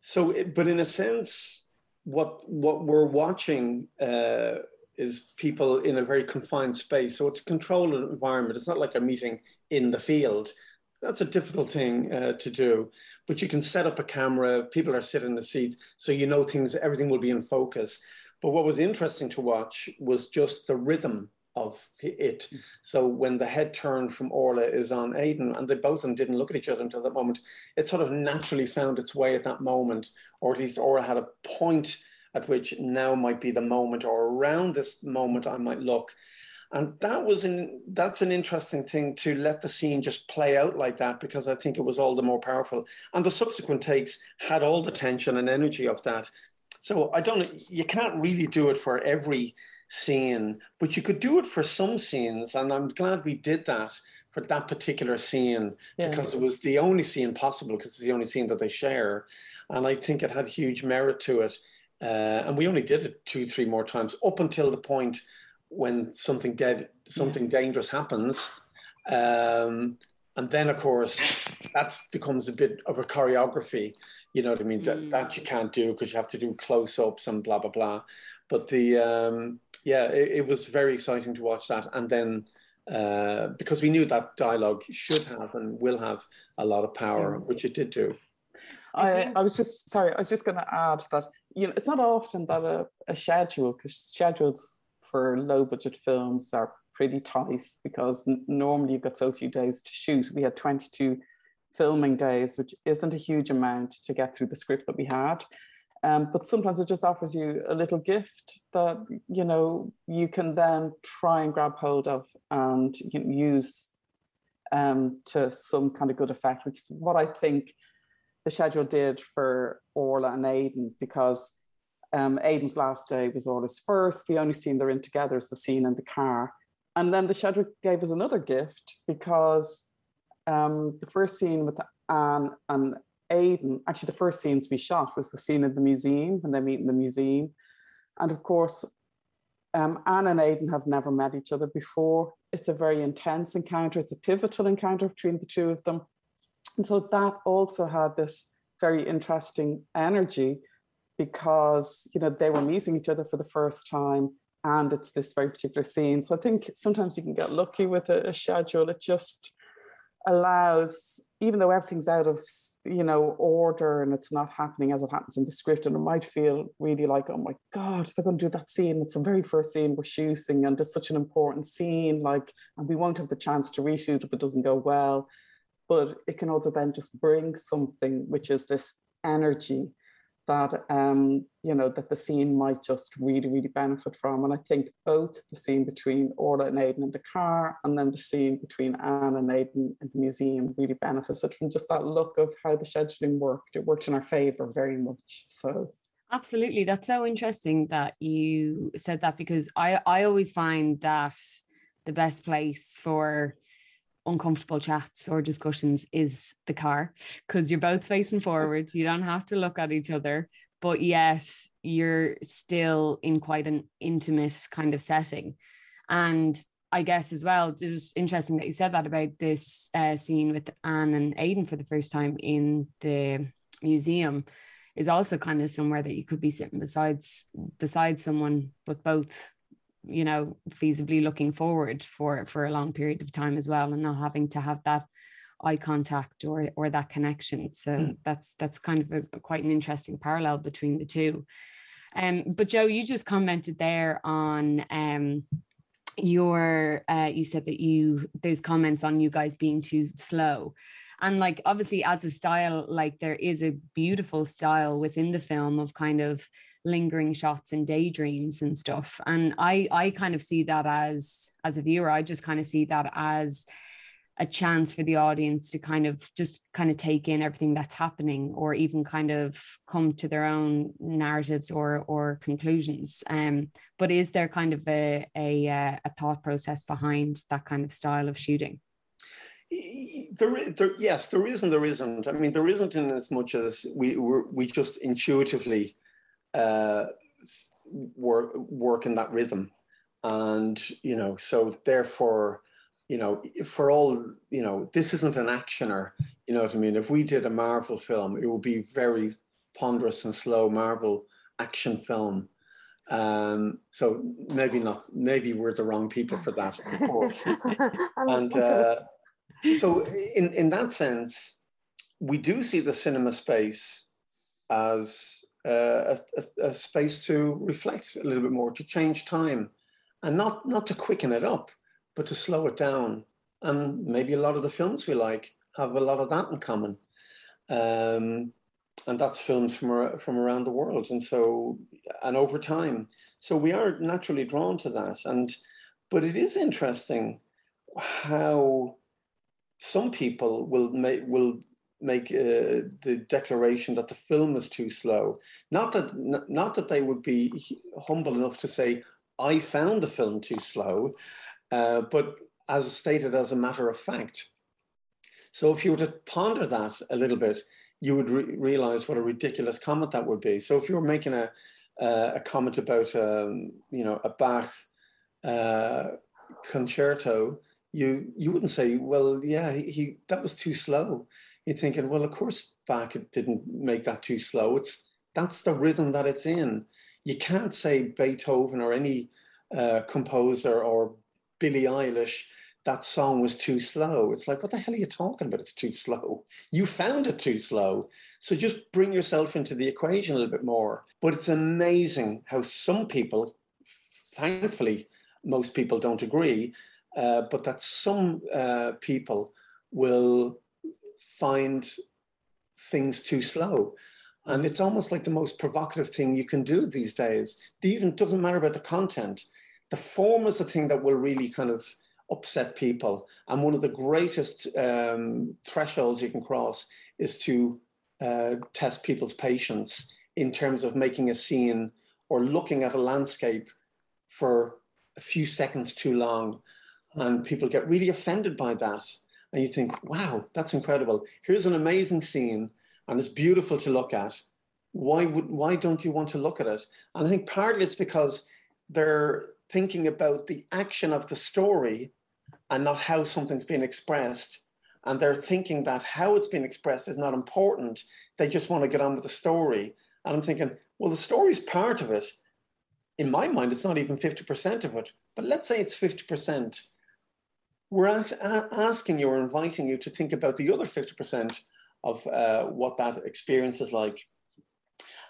So, but in a sense, what what we're watching uh, is people in a very confined space. So it's a controlled environment. It's not like a meeting in the field. That's a difficult thing uh, to do, but you can set up a camera. People are sitting in the seats, so you know things. Everything will be in focus. But what was interesting to watch was just the rhythm of it. Hmm. So when the head turn from Orla is on Aidan, and they both of them didn't look at each other until that moment, it sort of naturally found its way at that moment, or at least Orla had a point at which now might be the moment, or around this moment I might look. And that was in that's an interesting thing to let the scene just play out like that because I think it was all the more powerful. And the subsequent takes had all the tension and energy of that. So I don't you can't really do it for every scene, but you could do it for some scenes. And I'm glad we did that for that particular scene yeah. because it was the only scene possible because it's the only scene that they share. And I think it had huge merit to it. Uh, and we only did it two, three more times up until the point when something dead, something yeah. dangerous happens. Um, and then, of course, that becomes a bit of a choreography. You know what I mean? Mm. That, that you can't do because you have to do close ups and blah, blah, blah. But the, um, yeah, it, it, was very exciting to watch that. And then uh, because we knew that dialogue should have and will have a lot of power, which it did do. I, I was just sorry. I was just going to add that you know it's not often that a, a schedule because schedules for low budget films are pretty tight because n- normally you've got so few days to shoot. We had 22 filming days, which isn't a huge amount to get through the script that we had. Um, but sometimes it just offers you a little gift that you know you can then try and grab hold of and use um, to some kind of good effect, which is what I think the schedule did for Orla and Aidan, because um, Aidan's last day was Orla's first. The only scene they're in together is the scene in the car. And then the schedule gave us another gift because um, the first scene with Ann and Aidan, actually the first scenes we shot was the scene in the museum when they meet in the museum. And of course, um, Ann and Aidan have never met each other before. It's a very intense encounter. It's a pivotal encounter between the two of them. And so that also had this very interesting energy because, you know, they were meeting each other for the first time and it's this very particular scene. So I think sometimes you can get lucky with a, a schedule. It just allows, even though everything's out of you know order and it's not happening as it happens in the script, and it might feel really like, oh my god, they're going to do that scene. It's the very first scene we're shooting, and it's such an important scene. Like, and we won't have the chance to reshoot if it doesn't go well. But it can also then just bring something, which is this energy that um, you know that the scene might just really really benefit from. And i think both the scene between orla and aidan in the car and then the scene between ann and aidan in the museum really benefited from just that look of how the scheduling worked. It worked in our favor very much so. Absolutely. That's so interesting that you said that because i i always find that the best place for uncomfortable chats or discussions is the car because you're both facing forward. You don't have to look at each other, but yet you're still in quite an intimate kind of setting. And I guess as well, just interesting that you said that about this uh, scene with Ann and Aidan for the first time in the museum is also kind of somewhere that you could be sitting besides beside someone, but both you know feasibly looking forward for for a long period of time as well and not having to have that eye contact or or that connection. So mm. that's that's kind of a, a, quite an interesting parallel between the two. Um but joe you just commented there on um your uh you said that you those comments on you guys being too slow. And like obviously as a style like there is a beautiful style within the film of kind of lingering shots and daydreams and stuff. And i i kind of see that as as a viewer i just kind of see that as a chance for the audience to kind of just kind of take in everything that's happening or even kind of come to their own narratives or or conclusions. Um but is there kind of a a, uh, a thought process behind that kind of style of shooting? There, there, yes, there is and there isn't. I mean, there isn't in as much as we we just intuitively uh, work work in that rhythm, and you know, so therefore, you know, for all you know, this isn't an actioner. You know what I mean? If we did a Marvel film, it would be very ponderous and slow Marvel action film. Um, so maybe not. Maybe we're the wrong people for that, of course. and uh, so, in in that sense, we do see the cinema space as uh, a, a, space to reflect a little bit more, to change time, and not not to quicken it up, but to slow it down. And maybe a lot of the films we like have a lot of that in common. Um, and that's films from from around the world, and so and over time, so we are naturally drawn to that. And but it is interesting how some people will make will make uh, the declaration that the film is too slow. Not that not that they would be humble enough to say I found the film too slow, uh, but as stated as a matter of fact. So if you were to ponder that a little bit, you would re- realize what a ridiculous comment that would be. So if you were making a uh, a comment about um, you know a Bach uh, concerto, you you wouldn't say, well, yeah, he, he that was too slow you're thinking, well, of course, Bach didn't make that too slow. It's that's the rhythm that it's in. You can't say Beethoven or any uh, composer or Billie Eilish that song was too slow. It's like, what the hell are you talking about? It's too slow. You found it too slow. So just bring yourself into the equation a little bit more. But it's amazing how some people, thankfully, most people don't agree, uh, but that some uh, people will find things too slow. And it's almost like the most provocative thing you can do these days. It even doesn't matter about the content. The form is the thing that will really kind of upset people. And one of the greatest um, thresholds you can cross is to uh, test people's patience in terms of making a scene or looking at a landscape for a few seconds too long. And people get really offended by that and you think, wow, that's incredible. Here's an amazing scene, and it's beautiful to look at. Why would why don't you want to look at it? And I think partly it's because they're thinking about the action of the story and not how something's being expressed. And they're thinking that how it's being expressed is not important. They just want to get on with the story. And I'm thinking, well, the story's part of it. In my mind, it's not even 50% of it, but let's say it's 50%. We're asking you or inviting you to think about the other 50% of uh, what that experience is like.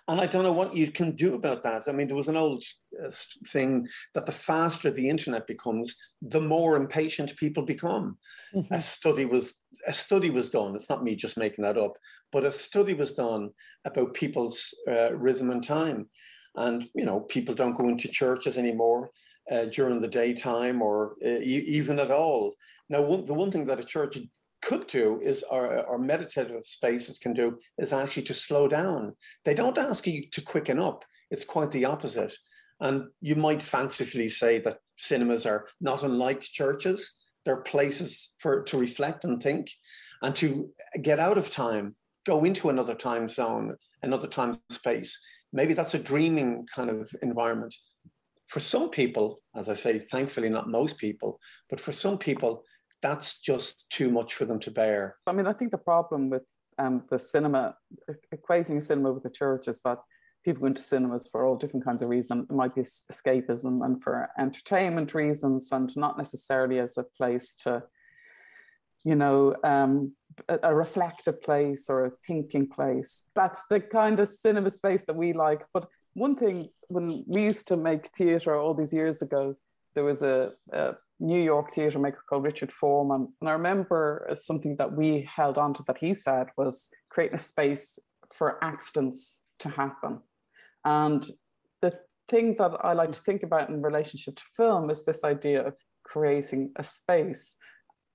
And I don't know what you can do about that. I mean, there was an old uh, thing that the faster the internet becomes, the more impatient people become. Mm-hmm. A study was a study was done. It's not me just making that up, but a study was done about people's uh, rhythm and time. And you know, people don't go into churches anymore uh, during the daytime or uh, even at all. Now, one, the one thing that a church could do is, or, or meditative spaces can do, is actually to slow down. They don't ask you to quicken up. It's quite the opposite. And you might fancifully say that cinemas are not unlike churches. They're places for to reflect and think, and to get out of time, go into another time zone, another time space. Maybe that's a dreaming kind of environment. For some people, as I say, thankfully not most people, but for some people, that's just too much for them to bear. I mean, I think the problem with um, the cinema, equating cinema with the church is that people go into cinemas for all different kinds of reasons. It might be escapism and for entertainment reasons, and not necessarily as a place to, you know, um, a, a reflective place or a thinking place. That's the kind of cinema space that we like. But one thing, when we used to make theatre all these years ago, there was a, a New York theatre maker called Richard Foreman. And I remember something that we held on to that he said was creating a space for accidents to happen. And the thing that I like to think about in relationship to film is this idea of creating a space.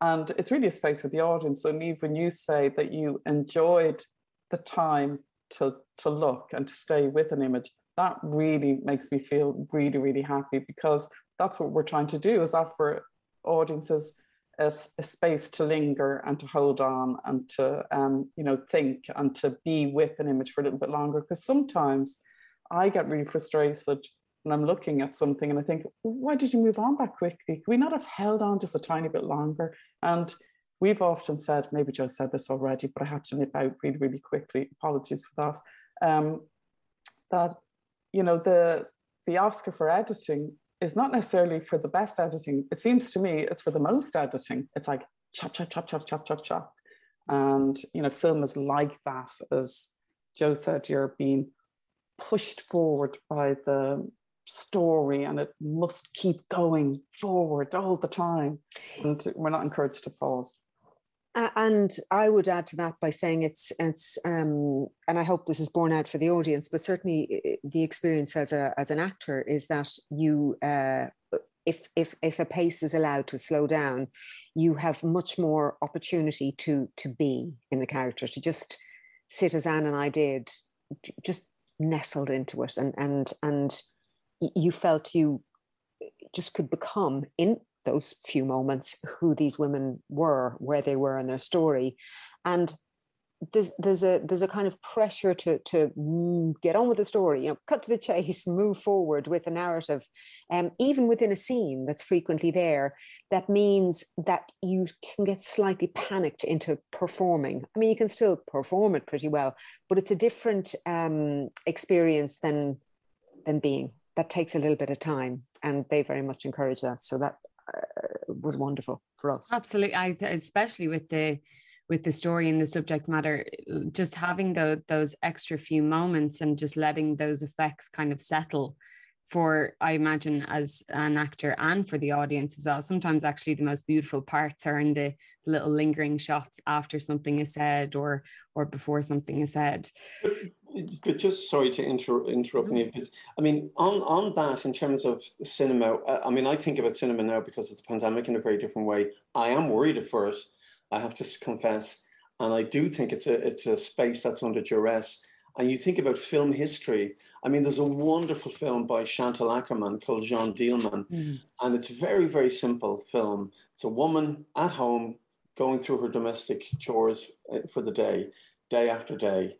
And it's really a space for the audience. So, Niamh, when you say that you enjoyed the time to, to look and to stay with an image, that really makes me feel really, really happy because that's what we're trying to do is offer audiences a, a, space to linger and to hold on and to um, you know think and to be with an image for a little bit longer. Because sometimes i get really frustrated when i'm looking at something and i think why did you move on that quickly? Could we not have held on just a tiny bit longer. And we've often said maybe joe said this already but i had to nip out really really quickly. Apologies for that. Um, that you know the the oscar for editing is not necessarily for the best editing. It seems to me it's for the most editing. It's like chop, chop, chop, chop, chop, chop, chop. And, you know, film is like that. As Joe said, you're being pushed forward by the story and it must keep going forward all the time. And we're not encouraged to pause and I would add to that by saying it's it's um, and I hope this is borne out for the audience, but certainly the experience as a as an actor is that you uh, if if if a pace is allowed to slow down, you have much more opportunity to to be in the character to just sit as Ann and I did, just nestled into it, and and and you felt you just could become in those few moments who these women were, where they were in their story, and there's there's a there's a kind of pressure to to get on with the story, you know, cut to the chase, move forward with the narrative, um, even within a scene that's frequently there, that means that you can get slightly panicked into performing. I mean, you can still perform it pretty well, but it's a different um, experience than than being. That takes a little bit of time, and they very much encourage that. So that was wonderful for us. Absolutely, I especially with the with the story and the subject matter, just having the, those extra few moments and just letting those effects kind of settle for I imagine as an actor and for the audience as well. Sometimes actually the most beautiful parts are in the little lingering shots after something is said or or before something is said. But, but just sorry to inter- interrupt me. Mm-hmm. I mean, on on that in terms of cinema, I mean, I think about cinema now because of the pandemic in a very different way. I am worried at first. I have to confess, and I do think it's a it's a space that's under duress and you think about film history. I mean, there's a wonderful film by Chantal Akerman called Jeanne Dielman, mm. and it's a very, very simple film. It's a woman at home going through her domestic chores uh, for the day. day after day,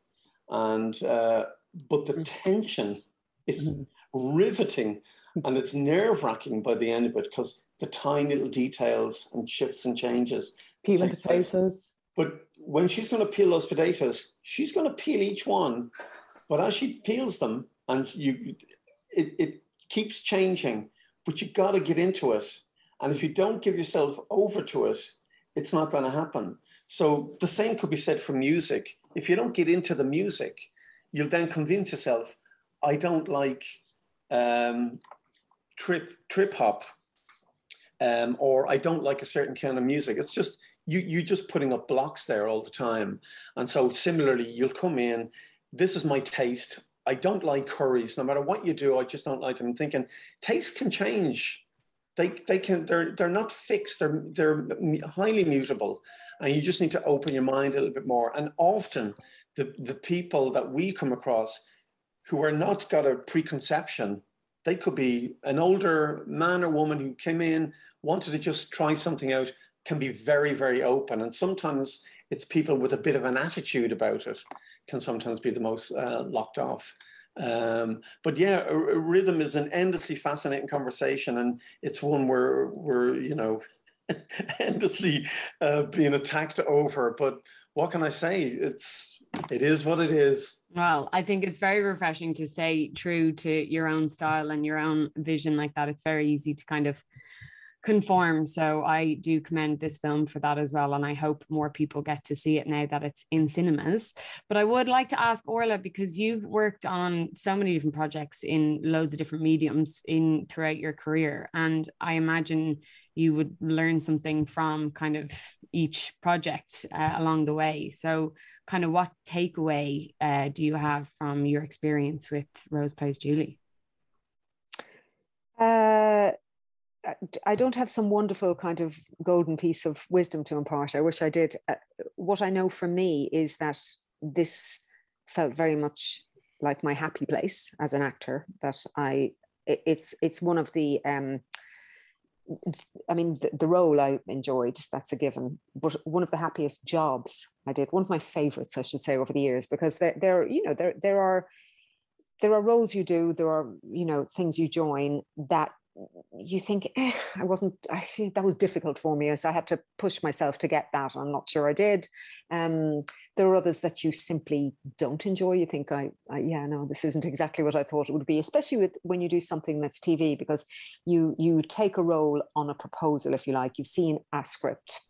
and uh, but the tension is riveting and it's nerve wracking by the end of it because the tiny little details and shifts and changes. Peeling potatoes. But when she's going to peel those potatoes, she's going to peel each one. But as she peels them, and you, it, it keeps changing. But you got to get into it. And if you don't give yourself over to it, it's not going to happen. So the same could be said for music. If you don't get into the music, you'll then convince yourself, I don't like um, trip trip hop, um, or I don't like a certain kind of music. It's just you you're just putting up blocks there all the time. And so similarly, you'll come in. This is my taste. I don't like curries. No matter what you do, I just don't like them. I'm thinking taste can change. They they can they're they're not fixed. They're they're highly mutable, and you just need to open your mind a little bit more. And often, the the people that we come across who are not got a preconception they could be an older man or woman who came in, wanted to just try something out, can be very, very open. And sometimes it's people with a bit of an attitude about it, can sometimes be the most uh, locked off. Um, but yeah, rhythm is an endlessly fascinating conversation, and it's one where we're, you know, endlessly uh, being attacked over. But what can I say? It's it is what it is. Well, I think it's very refreshing to stay true to your own style and your own vision like that. It's very easy to kind of conform. So I do commend this film for that as well. And I hope more people get to see it now that it's in cinemas. But I would like to ask Orla, because you've worked on so many different projects in loads of different mediums in throughout your career. And I imagine you would learn something from kind of each project uh, along the way. So kind of what takeaway uh, do you have from your experience with Rose Plays Julie? Uh, I don't have some wonderful kind of golden piece of wisdom to impart. I wish I did. Uh, what I know for me is that this felt very much like my happy place as an actor. That I, it's it's one of the um, I mean, the, the, role I enjoyed, that's a given, but one of the happiest jobs I did, one of my favorites, I should say, over the years, because there, there, you know, there, there are, there are roles you do, there are, you know, things you join that you think eh, I wasn't actually that was difficult for me so I had to push myself to get that I'm not sure I did um, there are others that you simply don't enjoy you think I, I, yeah no this isn't exactly what I thought it would be especially with when you do something that's TV because you you take a role on a proposal if you like you've seen a script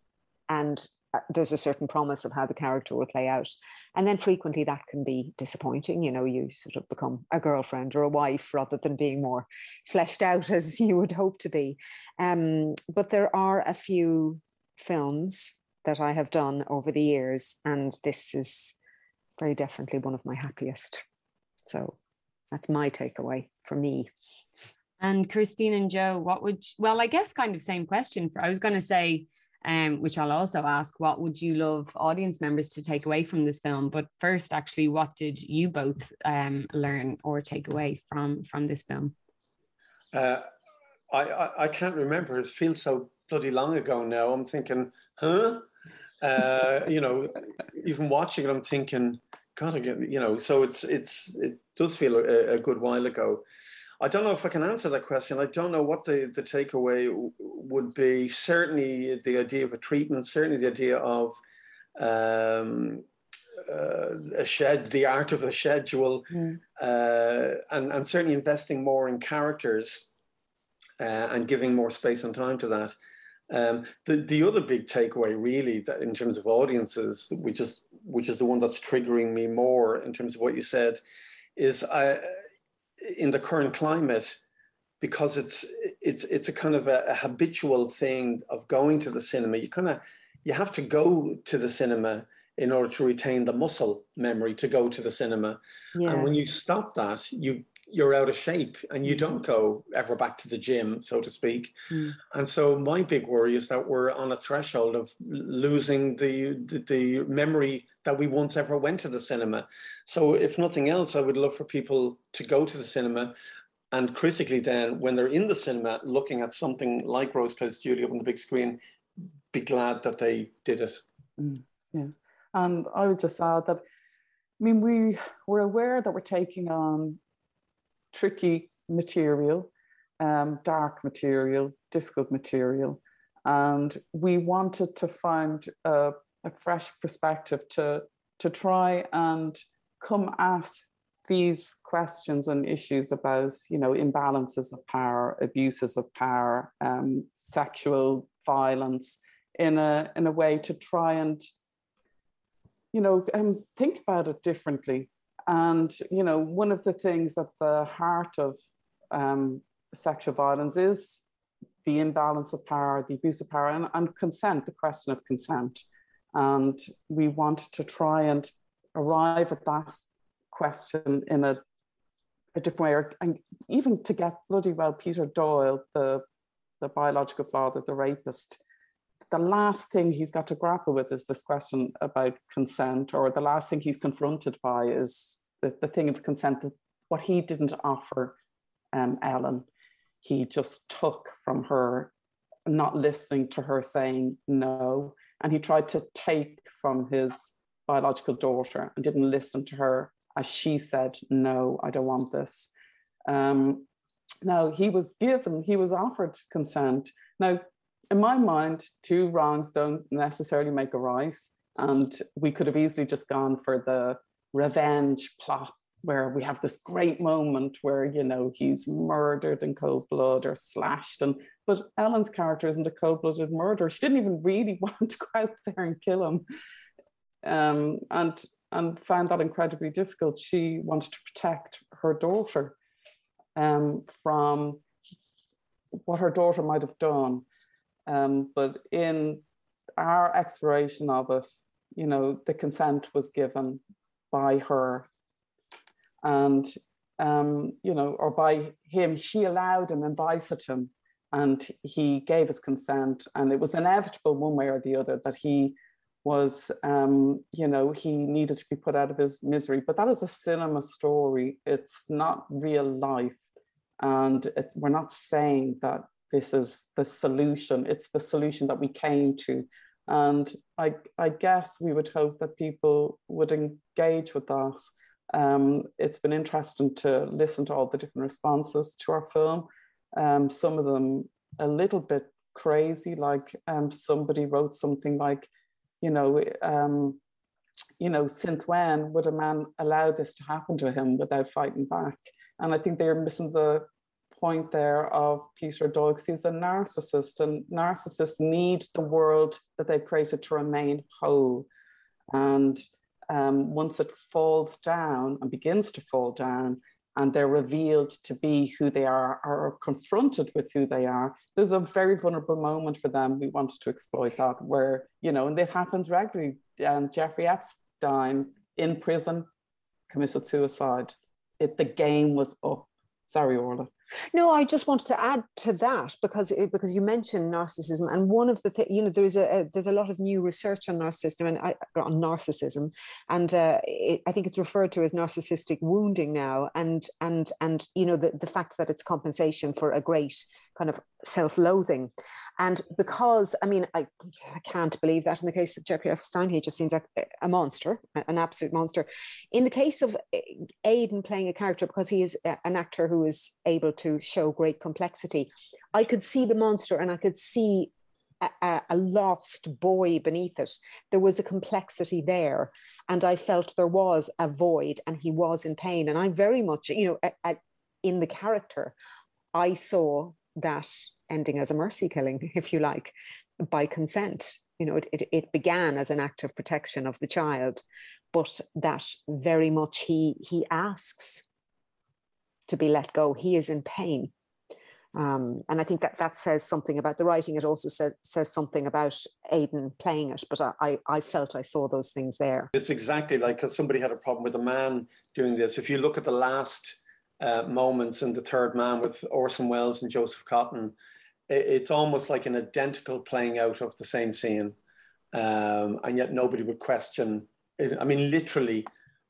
and uh, there's a certain promise of how the character will play out. And then frequently that can be disappointing. You know, you sort of become a girlfriend or a wife rather than being more fleshed out as you would hope to be. Um, but there are a few films that I have done over the years, and this is very definitely one of my happiest. So that's my takeaway for me. And Christine and Joe, what would, well, I guess kind of same question for, I was going to say, um, which I'll also ask what would you love audience members to take away from this film? But first, actually, what did you both um, learn or take away from from this film? Uh, I, I, I can't remember. It feels so bloody long ago now. I'm thinking, huh? Uh, you know, even watching it, I'm thinking, God, again, you know. So it's it's it does feel a, a good while ago. I don't know if I can answer that question. I don't know what the, the takeaway would be. Certainly, the idea of a treatment, certainly, the idea of um, uh, a shed, the art of a schedule, mm. uh, and, and certainly investing more in characters uh, and giving more space and time to that. Um, the, the other big takeaway, really, that in terms of audiences, which is which is the one that's triggering me more in terms of what you said, is I in the current climate because it's it's it's a kind of a, a, habitual thing of going to the cinema you kind of you have to go to the cinema in order to retain the muscle memory to go to the cinema yeah. and when you stop that you you're out of shape and you don't go ever back to the gym so to speak mm. and so my big worry is that we're on a threshold of losing the, the the memory that we once ever went to the cinema. So, if nothing else, I would love for people to go to the cinema and critically, then, when they're in the cinema looking at something like Rose Plays Julie up on the big screen, be glad that they did it. Mm, yeah. And I would just add that, I mean, we were aware that we're taking on tricky material, um, dark material, difficult material, and we wanted to find a, a fresh perspective to to try and come at these questions and issues about you know imbalances of power abuses of power um, sexual violence in a in a way to try and you know um, think about it differently and you know one of the things at the heart of um, sexual violence is the imbalance of power the abuse of power and, and consent the question of consent. And we want to try and arrive at that question in a, a different way, or, and even to get bloody well Peter Doyle, the, the biological father, the rapist, the last thing he's got to grapple with is this question about consent, or the last thing he's confronted by is the, the thing of consent, that what he didn't offer um, Ellen. He just took from her, not listening to her saying no. And he tried to take from his biological daughter and didn't listen to her as she said, No, I don't want this. Um, now, he was given, he was offered consent. Now, in my mind, two wrongs don't necessarily make a right. And we could have easily just gone for the revenge plot where we have this great moment where you know he's murdered in cold blood or slashed and but ellen's character isn't a cold-blooded murderer she didn't even really want to go out there and kill him um, and and found that incredibly difficult. She wanted to protect her daughter um, from what her daughter might have done. Um, but in our exploration of it, you know, the consent was given by her and, um, you know, or by him. She allowed him, invited him, and he gave his consent. And it was inevitable, one way or the other, that he was, um, you know, he needed to be put out of his misery. But that is a cinema story. It's not real life. And it, we're not saying that this is the solution. It's the solution that we came to. And I, I guess we would hope that people would engage with us. Um, it's been interesting to listen to all the different responses to our film. Um, some of them a little bit crazy, like um, somebody wrote something like, you know, um, you know, since when would a man allow this to happen to him without fighting back? And I think they're missing the point there of Peter Doyle he's a narcissist, and narcissists need the world that they've created to remain whole. And um, once it falls down and begins to fall down, and they're revealed to be who they are or confronted with who they are there's a very vulnerable moment for them we wanted to exploit that where you know and it happens regularly. Um, jeffrey epstein in prison committed suicide. It the game was up. Sorry orla no, I just wanted to add to that because because you mentioned narcissism, and one of the th- you know there is a, a, there's a lot of new research on narcissism and I, on narcissism, and uh, it, I think it's referred to as narcissistic wounding now, and and and you know the the fact that it's compensation for a great kind of self-loathing, and because I mean I, I can't believe that in the case of Jeffrey Epstein, he just seems like a monster, an absolute monster. In the case of eh, Aidan playing a character, because he is an actor who is able to show great complexity, I could see the monster and I could see a, a, lost boy beneath it. There was a complexity there, and I felt there was a void, and he was in pain. And I very much, you know, a, a, in the character, I saw that ending as a mercy killing, if you like, by consent. You know, it, it, it began as an act of protection of the child, but that very much he he asks to be let go. He is in pain. Um, and I think that that says something about the writing. It also says says something about Aidan playing it. But I I felt I saw those things there. It's exactly like because somebody had a problem with a man doing this. If you look at the last uh, moments in the Third Man with Orson Welles and Joseph Cotten, it, it's almost like an identical playing out of the same scene, um, and yet nobody would question. It. I mean, literally,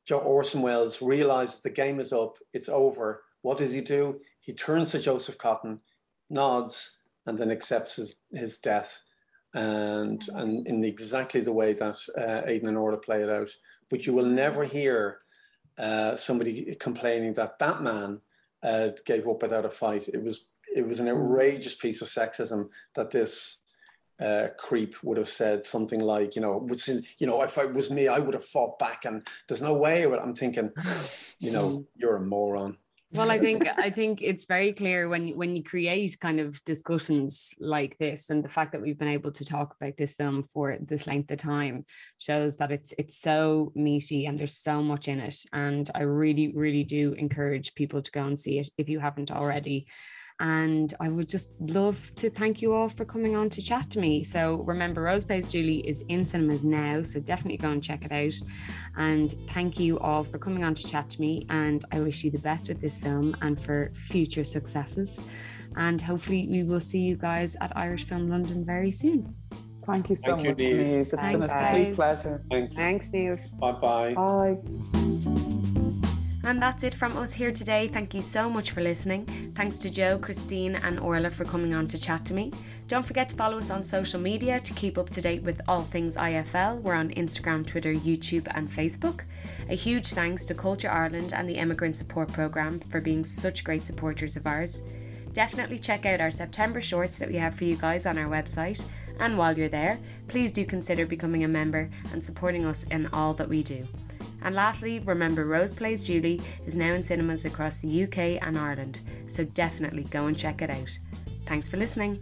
Joe Orson Welles realizes the game is up, it's over. What does he do? He turns to Joseph Cotten, nods, and then accepts his, his death. and and in exactly the way that uh, Aidan and Orla play it out. But you will never hear uh, somebody complaining that that man uh, gave up without a fight. It was it was an outrageous piece of sexism that this uh, creep would have said something like, you know, you know, if it was me, I would have fought back, and there's no way. But I'm thinking, you know, you're a moron well i think i think it's very clear when when you create kind of discussions like this and the fact that we've been able to talk about this film for this length of time shows that it's it's so meaty and there's so much in it. And i really really do encourage people to go and see it if you haven't already and I would just love to thank you all for coming on to chat to me. So remember, Rose Plays Julie is in cinemas now, so definitely go and check it out. And thank you all for coming on to chat to me. And I wish you the best with this film and for future successes. And hopefully, we will see you guys at Irish Film London very soon. Thank you so Thank much, you, Niamh. It's Thanks, been a complete pleasure. Thanks. Thanks, Niamh. Bye-bye. Bye. And that's it from us here today. Thank you so much for listening. Thanks to Joe, Christine, and Orla for coming on to chat to me. Don't forget to follow us on social media to keep up to date with all things IFL. We're on Instagram, Twitter, YouTube, and Facebook. A huge thanks to Culture Ireland and the Emigrant Support Programme for being such great supporters of ours. Definitely check out our September shorts that we have for you guys on our website. And while you're there, please do consider becoming a member and supporting us in all that we do. And lastly, remember Rose Plays Julie is now in cinemas across the UK and Ireland, so definitely go and check it out. Thanks for listening.